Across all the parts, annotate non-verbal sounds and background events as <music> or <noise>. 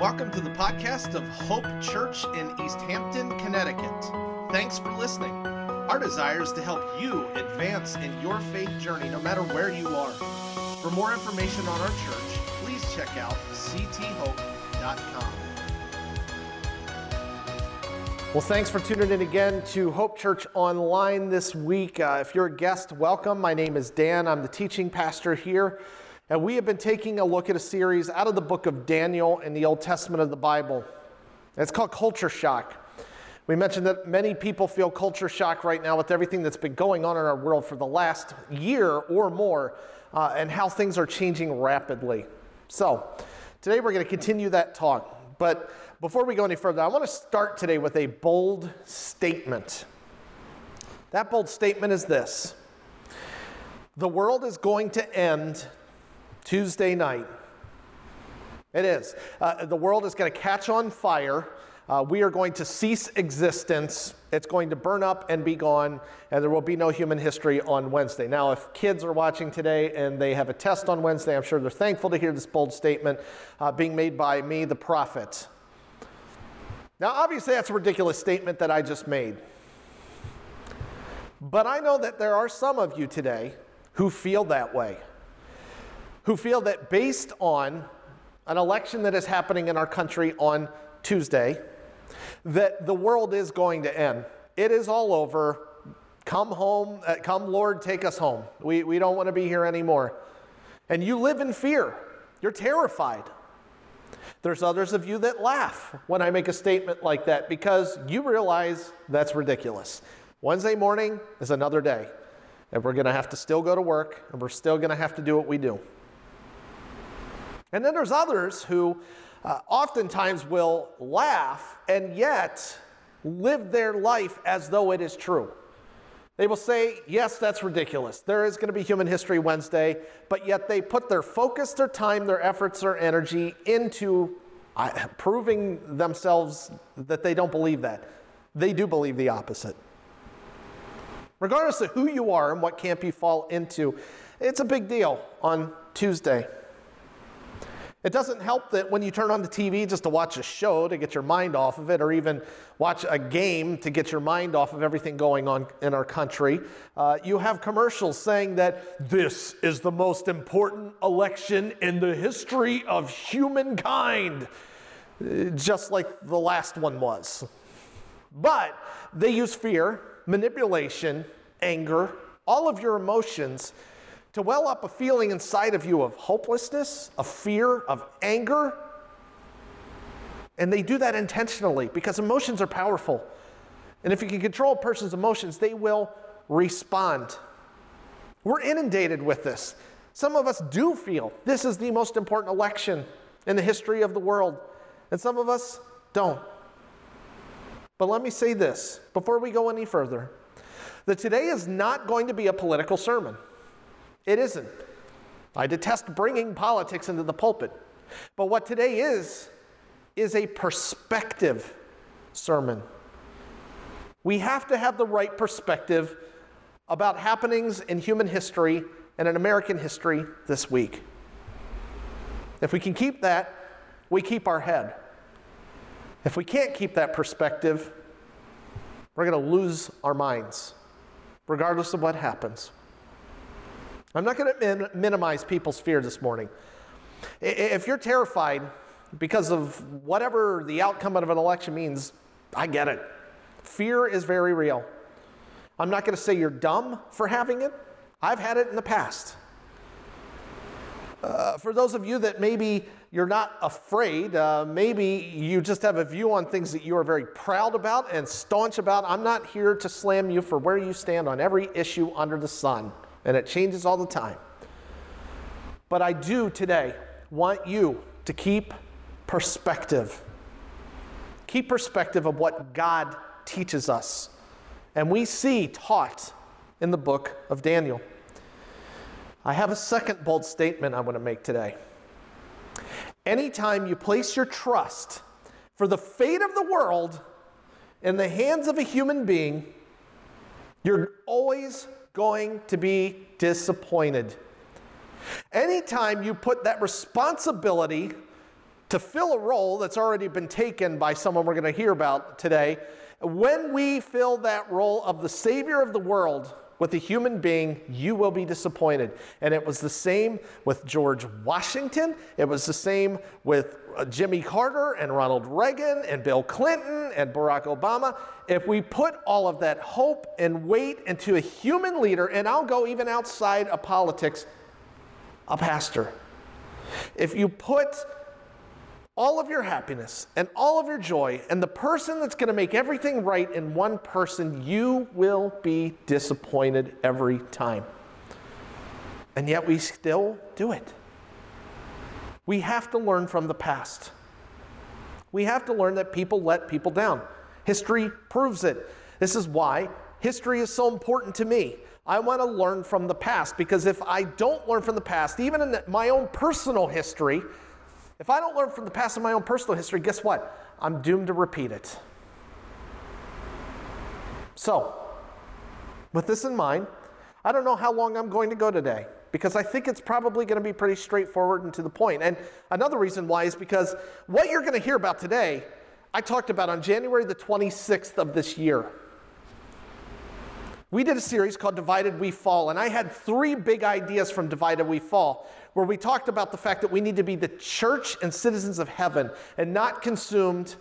Welcome to the podcast of Hope Church in East Hampton, Connecticut. Thanks for listening. Our desire is to help you advance in your faith journey no matter where you are. For more information on our church, please check out cthope.com. Well, thanks for tuning in again to Hope Church Online this week. Uh, if you're a guest, welcome. My name is Dan. I'm the teaching pastor here. And we have been taking a look at a series out of the book of Daniel in the Old Testament of the Bible. It's called Culture Shock. We mentioned that many people feel culture shock right now with everything that's been going on in our world for the last year or more uh, and how things are changing rapidly. So, today we're going to continue that talk. But before we go any further, I want to start today with a bold statement. That bold statement is this The world is going to end Tuesday night. It is. Uh, the world is going to catch on fire. Uh, we are going to cease existence. It's going to burn up and be gone, and there will be no human history on Wednesday. Now, if kids are watching today and they have a test on Wednesday, I'm sure they're thankful to hear this bold statement uh, being made by me, the prophet. Now, obviously, that's a ridiculous statement that I just made. But I know that there are some of you today who feel that way who feel that based on an election that is happening in our country on Tuesday, that the world is going to end. It is all over. Come home, uh, come Lord, take us home. We, we don't want to be here anymore. And you live in fear. You're terrified. There's others of you that laugh when I make a statement like that because you realize that's ridiculous. Wednesday morning is another day, and we're going to have to still go to work, and we're still going to have to do what we do. And then there's others who uh, oftentimes will laugh and yet live their life as though it is true. They will say, Yes, that's ridiculous. There is going to be Human History Wednesday, but yet they put their focus, their time, their efforts, their energy into uh, proving themselves that they don't believe that. They do believe the opposite. Regardless of who you are and what camp you fall into, it's a big deal on Tuesday. It doesn't help that when you turn on the TV just to watch a show to get your mind off of it, or even watch a game to get your mind off of everything going on in our country, uh, you have commercials saying that this is the most important election in the history of humankind, just like the last one was. But they use fear, manipulation, anger, all of your emotions to well up a feeling inside of you of hopelessness, of fear, of anger. And they do that intentionally because emotions are powerful. And if you can control a person's emotions, they will respond. We're inundated with this. Some of us do feel this is the most important election in the history of the world, and some of us don't. But let me say this before we go any further that today is not going to be a political sermon. It isn't. I detest bringing politics into the pulpit. But what today is, is a perspective sermon. We have to have the right perspective about happenings in human history and in American history this week. If we can keep that, we keep our head. If we can't keep that perspective, we're going to lose our minds, regardless of what happens. I'm not going to min- minimize people's fear this morning. If you're terrified because of whatever the outcome of an election means, I get it. Fear is very real. I'm not going to say you're dumb for having it. I've had it in the past. Uh, for those of you that maybe you're not afraid, uh, maybe you just have a view on things that you are very proud about and staunch about, I'm not here to slam you for where you stand on every issue under the sun and it changes all the time. But I do today want you to keep perspective. Keep perspective of what God teaches us. And we see taught in the book of Daniel. I have a second bold statement I want to make today. Anytime you place your trust for the fate of the world in the hands of a human being, you're always going to be disappointed. Anytime you put that responsibility to fill a role that's already been taken by someone we're going to hear about today, when we fill that role of the Savior of the world with a human being, you will be disappointed. And it was the same with George Washington. It was the same with uh, Jimmy Carter and Ronald Reagan and Bill Clinton and Barack Obama. If we put all of that hope and weight into a human leader, and I'll go even outside of politics, a pastor. If you put all of your happiness and all of your joy and the person that's going to make everything right in one person, you will be disappointed every time. And yet we still do it. We have to learn from the past. We have to learn that people let people down. History proves it. This is why history is so important to me. I want to learn from the past because if I don't learn from the past, even in my own personal history, if I don't learn from the past of my own personal history, guess what? I'm doomed to repeat it. So, with this in mind, I don't know how long I'm going to go today because I think it's probably going to be pretty straightforward and to the point. And another reason why is because what you're going to hear about today, I talked about on January the 26th of this year. We did a series called Divided We Fall, and I had three big ideas from Divided We Fall where we talked about the fact that we need to be the church and citizens of heaven and not consumed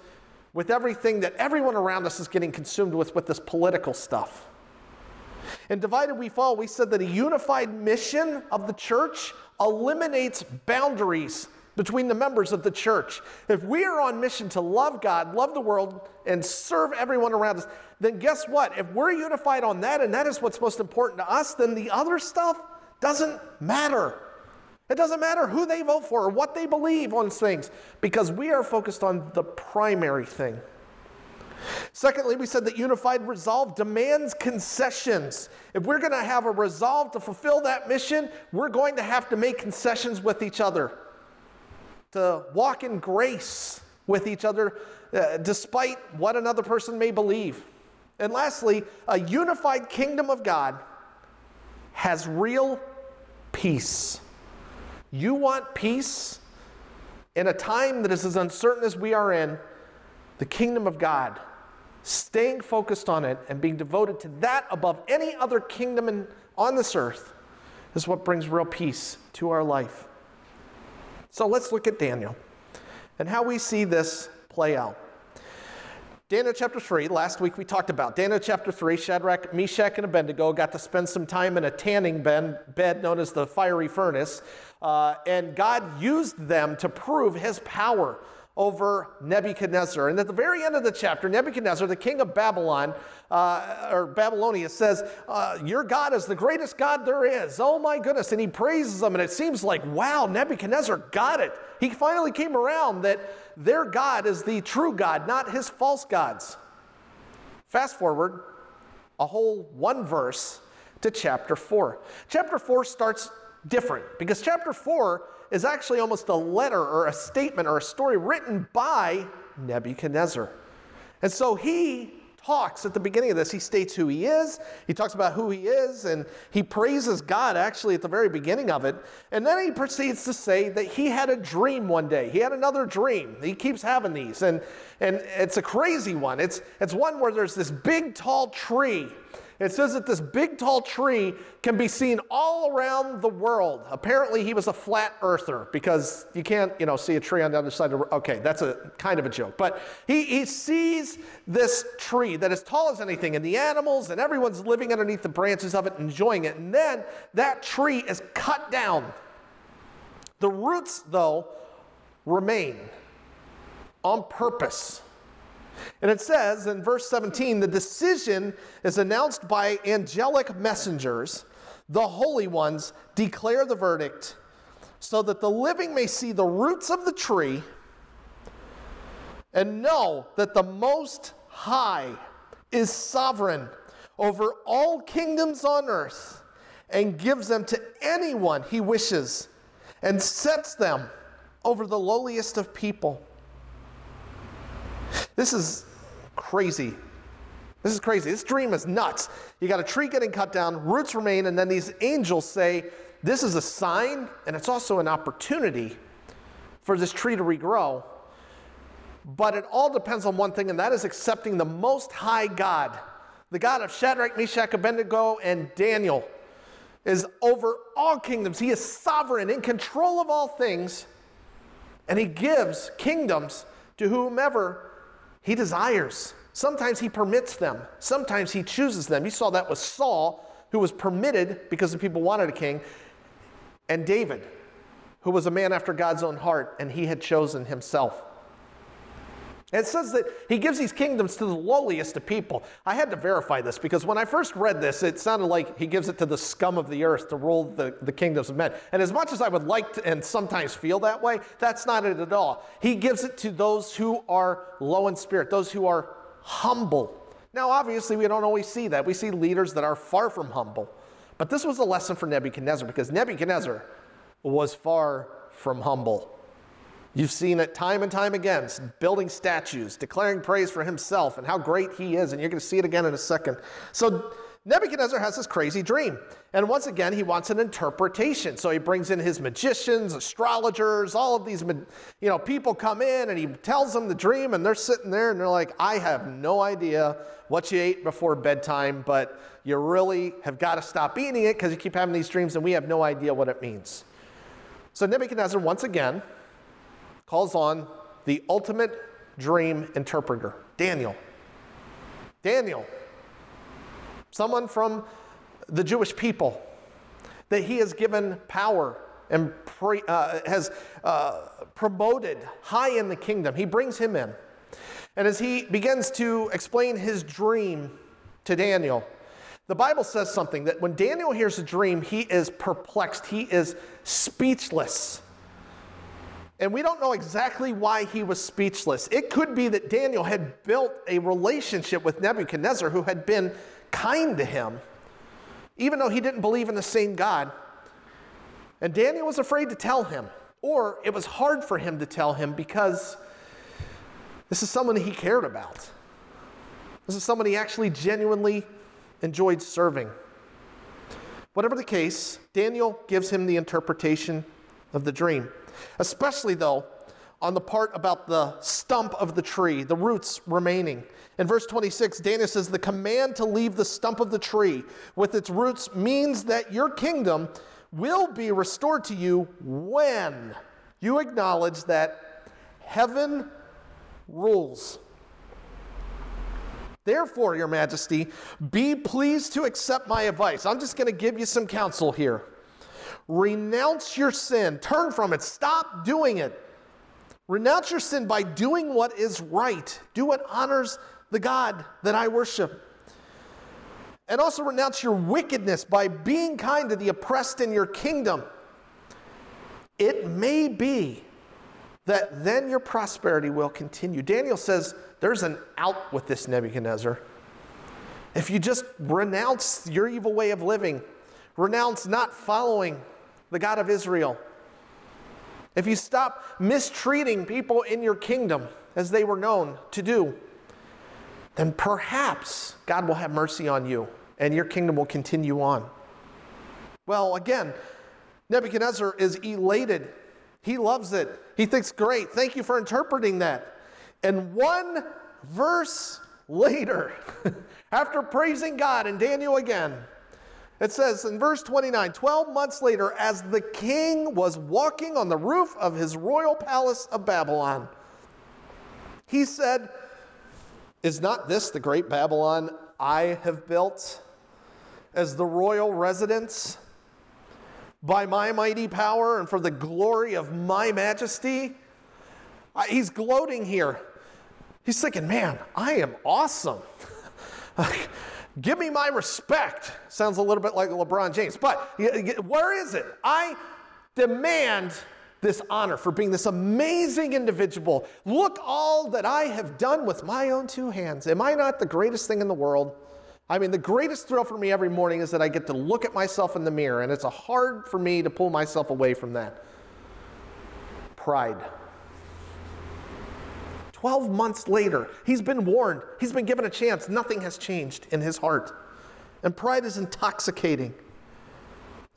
with everything that everyone around us is getting consumed with, with this political stuff. In Divided We Fall, we said that a unified mission of the church eliminates boundaries between the members of the church. If we are on mission to love God, love the world, and serve everyone around us, then guess what? If we're unified on that and that is what's most important to us, then the other stuff doesn't matter. It doesn't matter who they vote for or what they believe on things because we are focused on the primary thing. Secondly, we said that unified resolve demands concessions. If we're going to have a resolve to fulfill that mission, we're going to have to make concessions with each other, to walk in grace with each other, uh, despite what another person may believe. And lastly, a unified kingdom of God has real peace. You want peace in a time that is as uncertain as we are in, the kingdom of God, staying focused on it and being devoted to that above any other kingdom in, on this earth is what brings real peace to our life. So let's look at Daniel and how we see this play out. Daniel chapter 3, last week we talked about Daniel chapter 3, Shadrach, Meshach, and Abednego got to spend some time in a tanning bed known as the fiery furnace. Uh, and God used them to prove his power over Nebuchadnezzar. And at the very end of the chapter, Nebuchadnezzar, the king of Babylon, uh, or Babylonia, says, uh, Your God is the greatest God there is. Oh my goodness. And he praises them. And it seems like, wow, Nebuchadnezzar got it. He finally came around that their God is the true God, not his false gods. Fast forward a whole one verse to chapter 4. Chapter 4 starts different because chapter 4 is actually almost a letter or a statement or a story written by Nebuchadnezzar. And so he talks at the beginning of this. He states who he is, he talks about who he is, and he praises God actually at the very beginning of it. And then he proceeds to say that he had a dream one day. He had another dream. He keeps having these, and, and it's a crazy one. It's, it's one where there's this big, tall tree it says that this big tall tree can be seen all around the world. Apparently, he was a flat earther because you can't, you know, see a tree on the other side of the Okay, that's a kind of a joke. But he, he sees this tree that is tall as anything, and the animals and everyone's living underneath the branches of it, enjoying it. And then that tree is cut down. The roots, though, remain on purpose. And it says in verse 17 the decision is announced by angelic messengers. The holy ones declare the verdict so that the living may see the roots of the tree and know that the Most High is sovereign over all kingdoms on earth and gives them to anyone he wishes and sets them over the lowliest of people. This is crazy. This is crazy. This dream is nuts. You got a tree getting cut down, roots remain, and then these angels say, This is a sign, and it's also an opportunity for this tree to regrow. But it all depends on one thing, and that is accepting the Most High God, the God of Shadrach, Meshach, Abednego, and Daniel, is over all kingdoms. He is sovereign, in control of all things, and He gives kingdoms to whomever He desires. Sometimes He permits them, sometimes He chooses them. You saw that with Saul, who was permitted because the people wanted a king, and David, who was a man after God's own heart, and he had chosen himself. It says that he gives these kingdoms to the lowliest of people. I had to verify this because when I first read this, it sounded like he gives it to the scum of the earth to rule the, the kingdoms of men. And as much as I would like to and sometimes feel that way, that's not it at all. He gives it to those who are low in spirit, those who are humble. Now, obviously, we don't always see that. We see leaders that are far from humble. But this was a lesson for Nebuchadnezzar because Nebuchadnezzar was far from humble. You've seen it time and time again, building statues, declaring praise for himself and how great he is, and you're going to see it again in a second. So Nebuchadnezzar has this crazy dream. And once again, he wants an interpretation. So he brings in his magicians, astrologers, all of these you know, people come in and he tells them the dream, and they're sitting there and they're like, I have no idea what you ate before bedtime, but you really have got to stop eating it because you keep having these dreams and we have no idea what it means. So Nebuchadnezzar, once again, calls on the ultimate dream interpreter, Daniel. Daniel, someone from the Jewish people, that he has given power and pre, uh, has uh, promoted high in the kingdom. He brings him in. And as he begins to explain his dream to Daniel, the Bible says something that when Daniel hears a dream, he is perplexed, he is speechless. And we don't know exactly why he was speechless. It could be that Daniel had built a relationship with Nebuchadnezzar who had been kind to him, even though he didn't believe in the same God. And Daniel was afraid to tell him, or it was hard for him to tell him because this is someone he cared about. This is someone he actually genuinely enjoyed serving. Whatever the case, Daniel gives him the interpretation of the dream, especially though on the part about the stump of the tree, the roots remaining. In verse 26, Daniel says, The command to leave the stump of the tree with its roots means that your kingdom will be restored to you when you acknowledge that heaven rules. Therefore, Your Majesty, be pleased to accept my advice. I'm just going to give you some counsel here. Renounce your sin, turn from it, stop doing it. Renounce your sin by doing what is right, do what honors the God that I worship. And also renounce your wickedness by being kind to the oppressed in your kingdom. It may be that then your prosperity will continue. Daniel says there's an out with this Nebuchadnezzar. If you just renounce your evil way of living, renounce not following the God of Israel, if you stop mistreating people in your kingdom as they were known to do, then perhaps God will have mercy on you and your kingdom will continue on. Well, again, Nebuchadnezzar is elated he loves it. He thinks, great, thank you for interpreting that. And one verse later, <laughs> after praising God and Daniel again, it says in verse 29 12 months later, as the king was walking on the roof of his royal palace of Babylon, he said, Is not this the great Babylon I have built as the royal residence? by my mighty power and for the glory of my majesty. He's gloating here. He's thinking, man, I am awesome. <laughs> Give me my respect. Sounds a little bit like LeBron James, but where is it? I demand this honor for being this amazing individual. Look all that I have done with my own two hands. Am I not the greatest thing in the world? I mean, the greatest thrill for me every morning is that I get to look at myself in the mirror, and it's hard for me to pull myself away from that. Pride. 12 months later, he's been warned, he's been given a chance. Nothing has changed in his heart. And pride is intoxicating.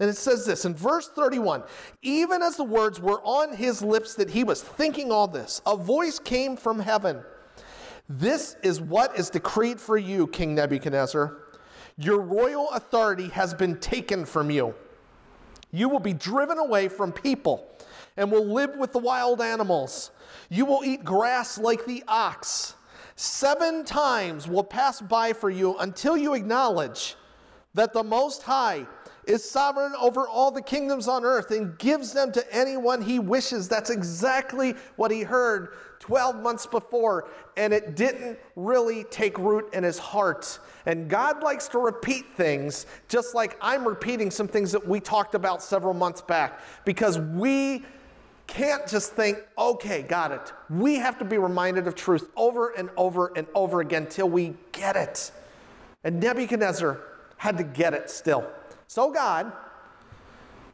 And it says this in verse 31 Even as the words were on his lips that he was thinking all this, a voice came from heaven. This is what is decreed for you, King Nebuchadnezzar. Your royal authority has been taken from you. You will be driven away from people and will live with the wild animals. You will eat grass like the ox. Seven times will pass by for you until you acknowledge that the Most High is sovereign over all the kingdoms on earth and gives them to anyone he wishes. That's exactly what he heard 12 months before, and it didn't really take root in his heart. And God likes to repeat things, just like I'm repeating some things that we talked about several months back, because we can't just think, okay, got it. We have to be reminded of truth over and over and over again till we get it. And Nebuchadnezzar had to get it still. So God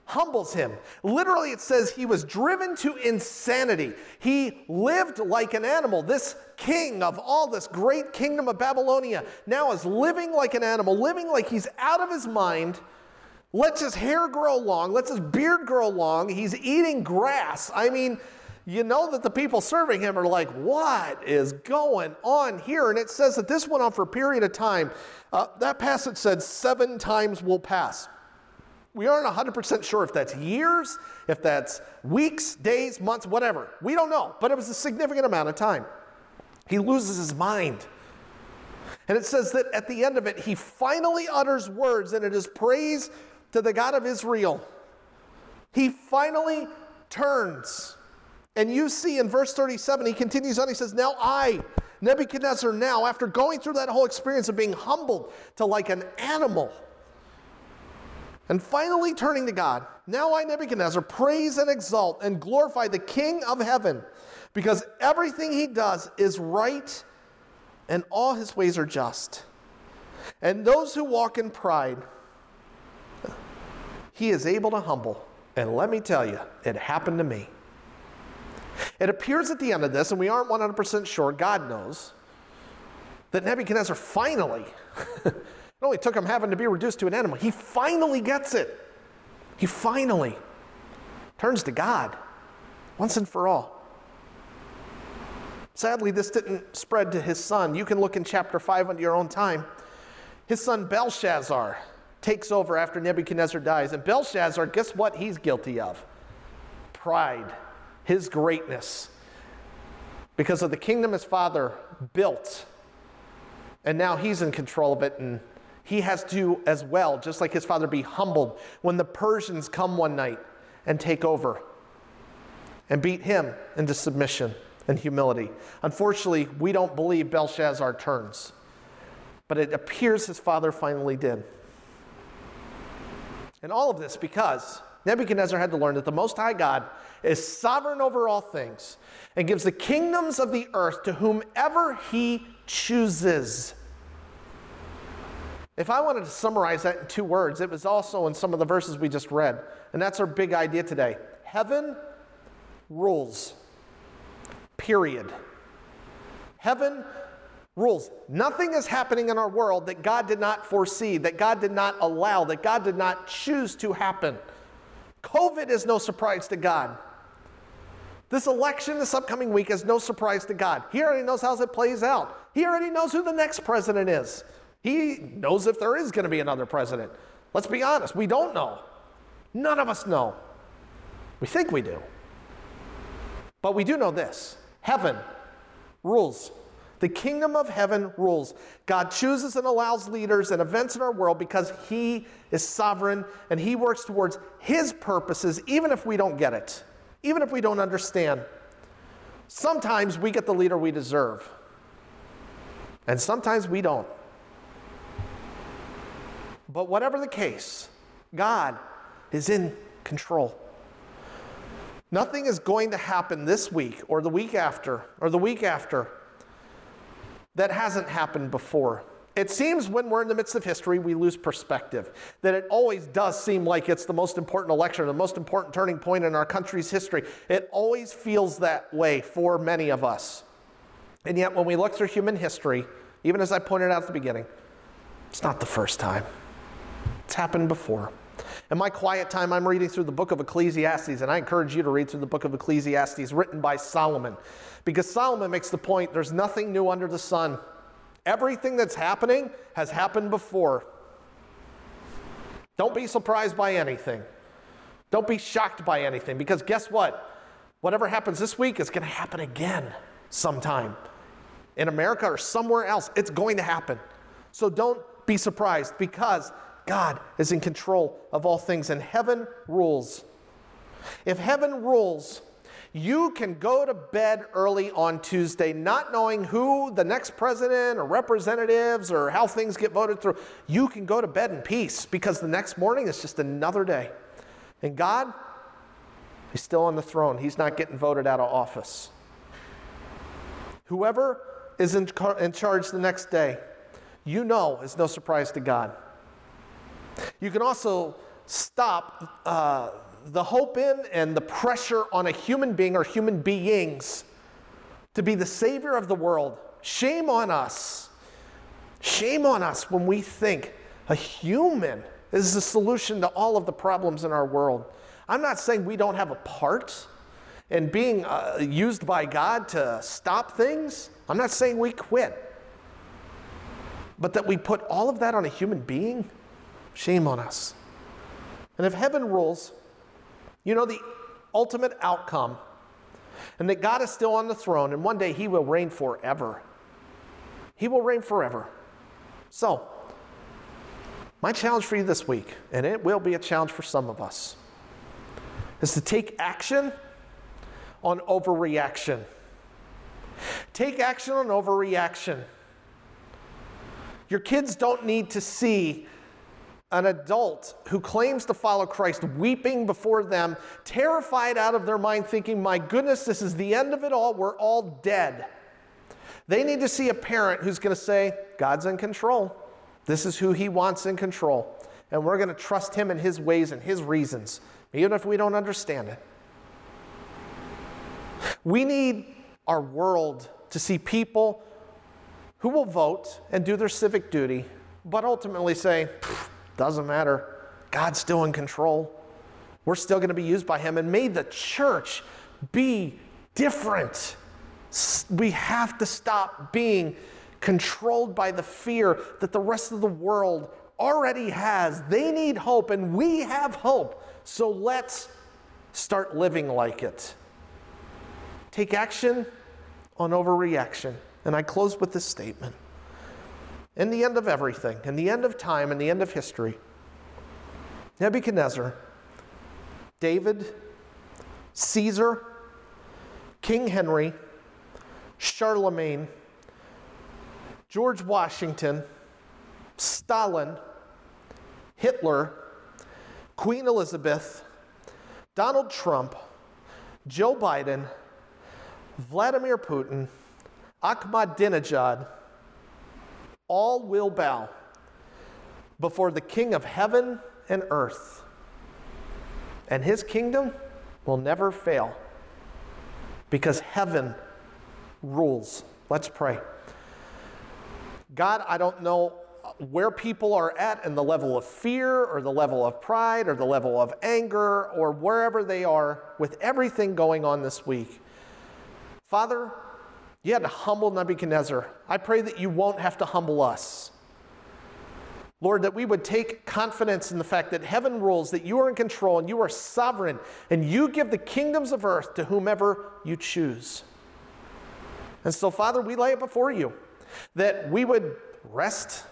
humbles him. Literally, it says he was driven to insanity. He lived like an animal. This king of all this great kingdom of Babylonia now is living like an animal, living like he's out of his mind. Lets his hair grow long, lets his beard grow long. He's eating grass. I mean, you know that the people serving him are like, what is going on here? And it says that this went on for a period of time. Uh, that passage said seven times will pass. We aren't 100% sure if that's years, if that's weeks, days, months, whatever. We don't know, but it was a significant amount of time. He loses his mind. And it says that at the end of it, he finally utters words, and it is praise to the God of Israel. He finally turns. And you see in verse 37, he continues on, he says, Now I, Nebuchadnezzar, now, after going through that whole experience of being humbled to like an animal, and finally turning to God, now I, Nebuchadnezzar, praise and exalt and glorify the King of heaven, because everything he does is right and all his ways are just. And those who walk in pride, he is able to humble. And let me tell you, it happened to me. It appears at the end of this, and we aren't 100% sure, God knows, that Nebuchadnezzar finally, <laughs> it only took him having to be reduced to an animal, he finally gets it. He finally turns to God once and for all. Sadly, this didn't spread to his son. You can look in chapter 5 on your own time. His son Belshazzar takes over after Nebuchadnezzar dies. And Belshazzar, guess what he's guilty of? Pride his greatness because of the kingdom his father built. And now he's in control of it, and he has to, as well, just like his father, be humbled when the Persians come one night and take over and beat him into submission and humility. Unfortunately, we don't believe Belshazzar turns, but it appears his father finally did. And all of this because Nebuchadnezzar had to learn that the Most High God is sovereign over all things and gives the kingdoms of the earth to whomever he chooses. If I wanted to summarize that in two words, it was also in some of the verses we just read. And that's our big idea today. Heaven rules. Period. Heaven rules. Nothing is happening in our world that God did not foresee, that God did not allow, that God did not choose to happen. COVID is no surprise to God. This election this upcoming week is no surprise to God. He already knows how it plays out. He already knows who the next president is. He knows if there is going to be another president. Let's be honest, we don't know. None of us know. We think we do. But we do know this heaven rules. The kingdom of heaven rules. God chooses and allows leaders and events in our world because He is sovereign and He works towards His purposes, even if we don't get it even if we don't understand. Sometimes we get the leader we deserve, and sometimes we don't. But whatever the case, God is in control. Nothing is going to happen this week or the week after or the week after that hasn't happened before. It seems when we're in the midst of history, we lose perspective. That it always does seem like it's the most important election, the most important turning point in our country's history. It always feels that way for many of us. And yet, when we look through human history, even as I pointed out at the beginning, it's not the first time. It's happened before. In my quiet time, I'm reading through the book of Ecclesiastes, and I encourage you to read through the book of Ecclesiastes written by Solomon. Because Solomon makes the point there's nothing new under the sun. Everything that's happening has happened before. Don't be surprised by anything. Don't be shocked by anything, because guess what? Whatever happens this week is going to happen again sometime. In America or somewhere else, it's going to happen. So don't be surprised because God is in control of all things and heaven rules. If heaven rules, you can go to bed early on Tuesday not knowing who the next president or representatives or how things get voted through. You can go to bed in peace because the next morning is just another day. And God, He's still on the throne. He's not getting voted out of office. Whoever is in, in charge the next day, you know is no surprise to God. You can also stop uh, the hope in and the pressure on a human being or human beings to be the savior of the world. Shame on us. Shame on us when we think a human is the solution to all of the problems in our world. I'm not saying we don't have a part in being uh, used by God to stop things. I'm not saying we quit. But that we put all of that on a human being, shame on us. And if heaven rules, you know the ultimate outcome, and that God is still on the throne, and one day he will reign forever. He will reign forever. So, my challenge for you this week, and it will be a challenge for some of us, is to take action on overreaction. Take action on overreaction. Your kids don't need to see an adult who claims to follow Christ weeping before them, terrified out of their mind, thinking, My goodness, this is the end of it all. We're all dead. They need to see a parent who's going to say, God's in control. This is who He wants in control. And we're going to trust Him and His ways and His reasons, even if we don't understand it. We need our world to see people who will vote and do their civic duty, but ultimately say, doesn't matter. God's still in control. We're still going to be used by Him. And may the church be different. We have to stop being controlled by the fear that the rest of the world already has. They need hope, and we have hope. So let's start living like it. Take action on overreaction. And I close with this statement in the end of everything, in the end of time, in the end of history, Nebuchadnezzar, David, Caesar, King Henry, Charlemagne, George Washington, Stalin, Hitler, Queen Elizabeth, Donald Trump, Joe Biden, Vladimir Putin, Ahmadinejad, all will bow before the King of heaven and earth, and his kingdom will never fail because heaven rules. Let's pray. God, I don't know where people are at in the level of fear or the level of pride or the level of anger or wherever they are with everything going on this week. Father, you had to humble Nebuchadnezzar. I pray that you won't have to humble us. Lord, that we would take confidence in the fact that heaven rules, that you are in control and you are sovereign, and you give the kingdoms of earth to whomever you choose. And so, Father, we lay it before you that we would rest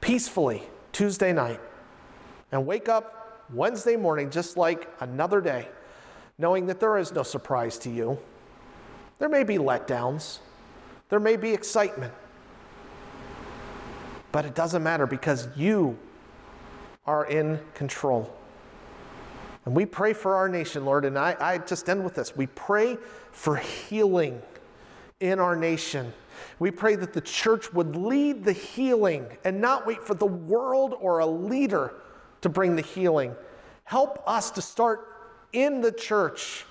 peacefully Tuesday night and wake up Wednesday morning just like another day, knowing that there is no surprise to you. There may be letdowns, there may be excitement. But it doesn't matter because you are in control. And we pray for our nation, Lord. And I, I just end with this. We pray for healing in our nation. We pray that the church would lead the healing and not wait for the world or a leader to bring the healing. Help us to start in the church.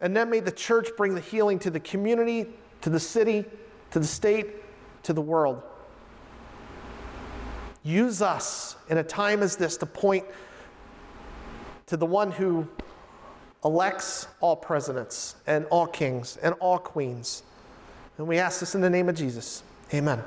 And then may the church bring the healing to the community, to the city, to the state, to the world. Use us in a time as this to point to the one who elects all presidents and all kings and all queens. And we ask this in the name of Jesus. Amen.